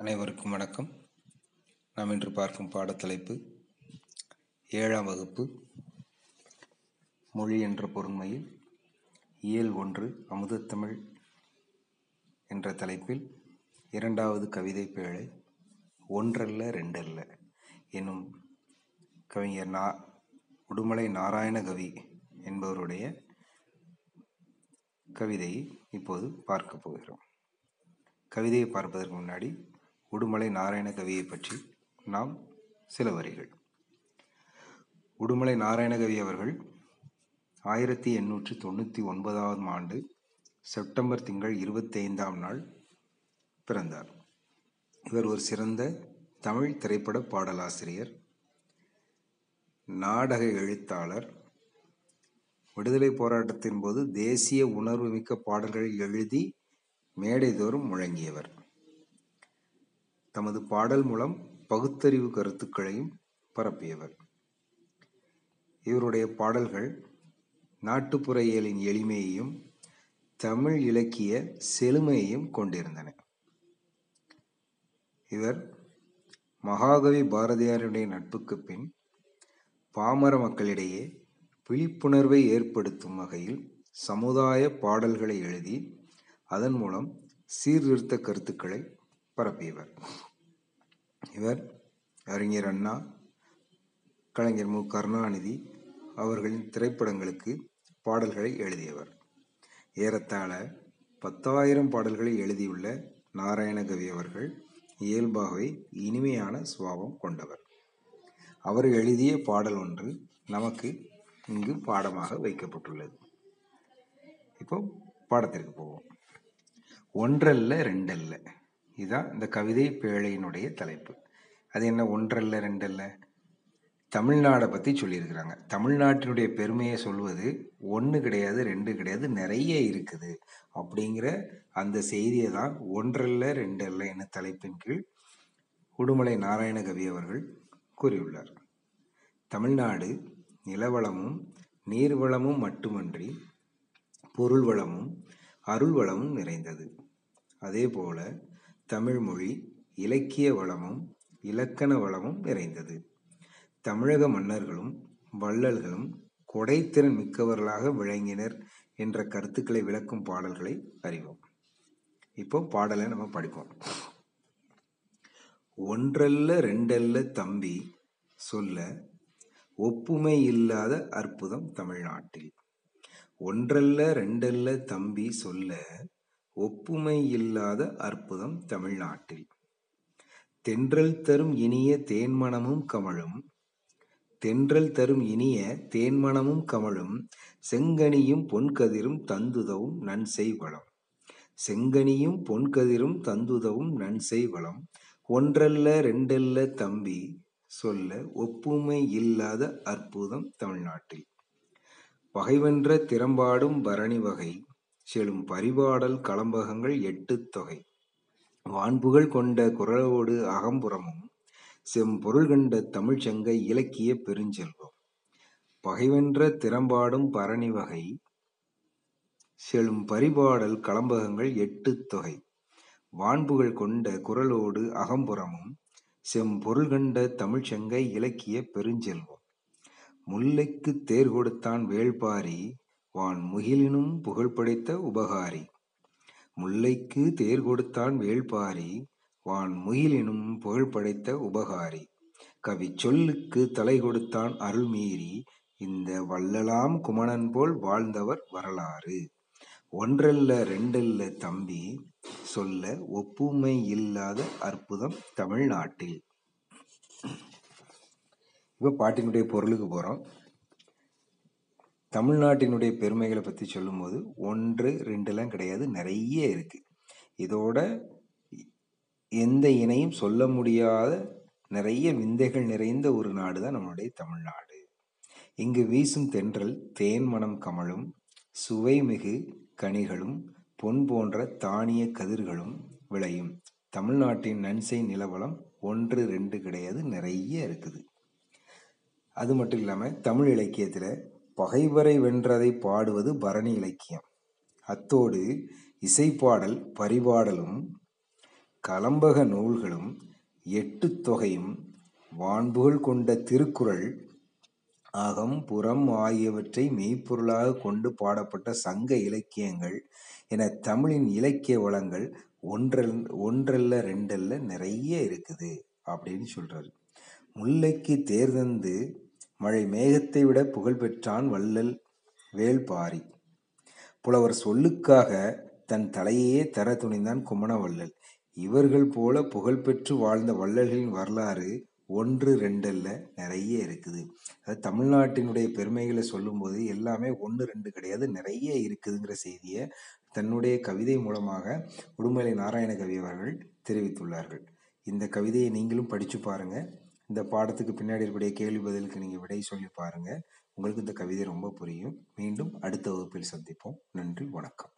அனைவருக்கும் வணக்கம். நாம் இன்று பார்க்கும் பாடத்தலைப்பு ஏழாம் வகுப்பு மொழி என்ற பொருண்மையில் இயல் ஒன்று அமுதத்தமிழ் என்ற தலைப்பில் இரண்டாவது கவிதை பேழை ஒன்றல்ல ரெண்டல்ல எனும் கவிஞர் நா உடுமலை நாராயணகவி என்பவருடைய கவிதையை இப்போது பார்க்க போகிறோம். கவிதையை பார்ப்பதற்கு முன்னாடி உடுமலை நாராயண கவியை பற்றி நாம் சில வரிகள். உடுமலை நாராயணகவி அவர்கள் ஆயிரத்தி எண்ணூற்றி தொண்ணூற்றி ஒன்பதாம் ஆண்டு செப்டம்பர் திங்கள் இருபத்தைந்தாம் நாள் பிறந்தார். இவர் ஒரு சிறந்த தமிழ் திரைப்பட பாடலாசிரியர் நாடக எழுத்தாளர் விடுதலை போராட்டத்தின் போது தேசிய உணர்வுமிக்க பாடல்களை எழுதி மேடைதோறும் முழங்கியவர். தமது பாடல் மூலம் பகுத்தறிவு கருத்துக்களையும் பரப்பியவர். இவருடைய பாடல்கள் நாட்டுப்புற இயலின் எளிமையையும் தமிழ் இலக்கிய செழுமையையும் கொண்டிருந்தன. இவர் மகாகவி பாரதியாருடைய நட்புக்கு பின் பாமர மக்களிடையே விழிப்புணர்வை ஏற்படுத்தும் வகையில் சமுதாய பாடல்களை எழுதி அதன் மூலம் சீர்திருத்த கருத்துக்களை பரப்பியவர். இவர் அறிஞர் அண்ணா கலைஞர் மு. கருணாநிதி அவர்களின் திரைப்படங்களுக்கு பாடல்களை எழுதியவர். ஏறத்தாழ பத்தாயிரம் பாடல்களை எழுதியுள்ள நாராயணகவி அவர்கள் இயல்பாகவே இனிமையான சுபாவம் கொண்டவர். அவர் எழுதிய பாடல் ஒன்று நமக்கு இங்கு பாடமாக வைக்கப்பட்டுள்ளது. இப்போ பாடத்திற்கு போவோம். ஒன்றல்ல ரெண்டல்ல. இதுதான் இந்த கவிதை பேழையினுடைய தலைப்பு. அது என்ன ஒன்றல்ல ரெண்டல்ல? தமிழ்நாடை பற்றி சொல்லியிருக்கிறாங்க. தமிழ்நாட்டினுடைய பெருமையை சொல்வது ஒன்று கிடையாது ரெண்டு கிடையாது நிறைய இருக்குது அப்படிங்கிற அந்த செய்தியை தான் ஒன்றல்ல ரெண்டல்ல என தலைப்பின் கீழ் உடுமலை நாராயணகவி அவர்கள் கூறியுள்ளார். தமிழ்நாடு நிலவளமும் நீர்வளமும் மட்டுமன்றி பொருள் வளமும் அருள் வளமும் நிறைந்தது அதேபோல தமிழ்மொழி இலக்கிய வளமும் இலக்கண வளமும் நிறைந்தது. தமிழக மன்னர்களும் வள்ளல்களும் கொடைத்திறன் மிக்கவர்களாக விளங்கினர் என்ற கருத்துக்களை விளக்கும் பாடல்களை அறிவோம். இப்போ பாடலை நம்ம படிப்போம். ஒன்றல்ல ரெண்டல்ல தம்பி சொல்ல ஒப்புமை இல்லாத அற்புதம் தமிழ்நாட்டில். ஒன்றல்ல ரெண்டல்ல தம்பி சொல்ல ஒப்புமை இல்லாத அற்புதம் தமிழ்நாட்டில். தென்றல் தரும் இனிய தேன்மணமும் கமழும். தென்றல் தரும் இனிய தேன்மணமும் கமழும். செங்கனியும் பொன்கதிரும் தந்துதவும் நன்செய் வளம். செங்கனியும் பொன்கதிரும் தந்துதவும் நன்செய் வளம். ஒன்றல்ல ரெண்டல்ல தம்பி சொல்ல ஒப்புமை இல்லாத அற்புதம் தமிழ்நாட்டில். பகைவென்ற திறம்பாடும் பரணி வகை. செல்லும் பரிபாடல் களம்பகங்கள் எட்டு தொகை. வான்புகள் கொண்ட குரலோடு அகம்புறமும் செம்பொருள் கண்ட தமிழ்ச்சங்க இலக்கிய பெருஞ்செல்வம். பகைவென்ற திறம்பாடும் பரணி வகை செல்லும் பரிபாடல் களம்பகங்கள் எட்டு தொகை. வான்புகள் கொண்ட குரலோடு அகம்புறமும் செம்பொருள் கண்ட தமிழ்ச்சங்க இலக்கிய பெருஞ்செல்வம். முல்லைக்கு தேர் கொடுத்தான் வேள்பாரி வான் முகிலினும் புகழ் படைத்த உபகாரி. முல்லைக்கு தேர் கொடுத்தான் வேள்பாரி வான் முகிலினும் புகழ் படைத்த உபகாரி. கவி சொல்லுக்கு தலை கொடுத்தான் அருள்மீறி இந்த வள்ளலாம் குமணன் போல் வாழ்ந்தவர் வரலாறு. ஒன்றல்ல ரெண்டல்ல தம்பி சொல்ல ஒப்புமை இல்லாத அற்புதம் தமிழ்நாட்டில். இப்போ பாட்டினுடைய பொருளுக்கு போகிறோம் தமிழ்நாட்டினுடைய பெருமைகளை பற்றி சொல்லும்போது ஒன்று ரெண்டுலாம் கிடையாது நிறைய இருக்குது இதோட எந்த இணையும் சொல்ல முடியாத நிறைய விந்தைகள் நிறைந்த ஒரு நாடு தான் நம்மளுடைய தமிழ்நாடு. இங்கு வீசும் தென்றல் தேன் மனம் கமழும் சுவைமிகு கனிகளும் பொன் போன்ற தானிய கதிர்களும் விளையும். தமிழ்நாட்டின் நன்சை நிலவளம் ஒன்று ரெண்டு கிடையாது நிறைய இருக்குது. அது மட்டும் இல்லாமல் தமிழ் இலக்கியத்தில் பகைவரை வென்றதை பாடுவது பரணி இலக்கியம். அத்தோடு இசைப்பாடல் பரிபாடலும் கலம்பக நூல்களும் எட்டு தொகையும் வான்புகள் கொண்ட திருக்குறள் அகம் புறம் ஆகியவற்றை மெய்ப்பொருளாக கொண்டு பாடப்பட்ட சங்க இலக்கியங்கள் என தமிழின் இலக்கிய வளங்கள் ஒன்றல் ஒன்றல்ல ரெண்டல்ல நிறைய இருக்குது அப்படின்னு சொல்றாரு. முல்லைக்கு தேர்தந்து மழை மேகத்தை விட புகழ் பெற்றான் வள்ளல் வேள்பாரி புலவர் சொல்லுக்காக தன் தலையையே தர துணிந்தான் குமணவள்ளல் இவர்கள் போல புகழ்பெற்று வாழ்ந்த வள்ளல்களின் வரலாறு ஒன்று ரெண்டல்ல நிறைய இருக்குது. அது தமிழ்நாட்டினுடைய பெருமைகளை சொல்லும்போது எல்லாமே ஒன்று ரெண்டு கிடையாது நிறைய இருக்குதுங்கிற செய்தியை தன்னுடைய கவிதை மூலமாக உடுமலை நாராயணகவி அவர்கள் தெரிவித்துள்ளார்கள். இந்த கவிதையை நீங்களும் படித்து பாருங்கள் இந்த பாடத்துக்கு பின்னாடி இருக்கக்கூடிய கேள்வி பதிலுக்கு நீங்கள் விடை சொல்லி பாருங்கள் உங்களுக்கு இந்த கவிதை ரொம்ப புரியும். மீண்டும் அடுத்த வகுப்பில் சந்திப்போம். நன்றி வணக்கம்.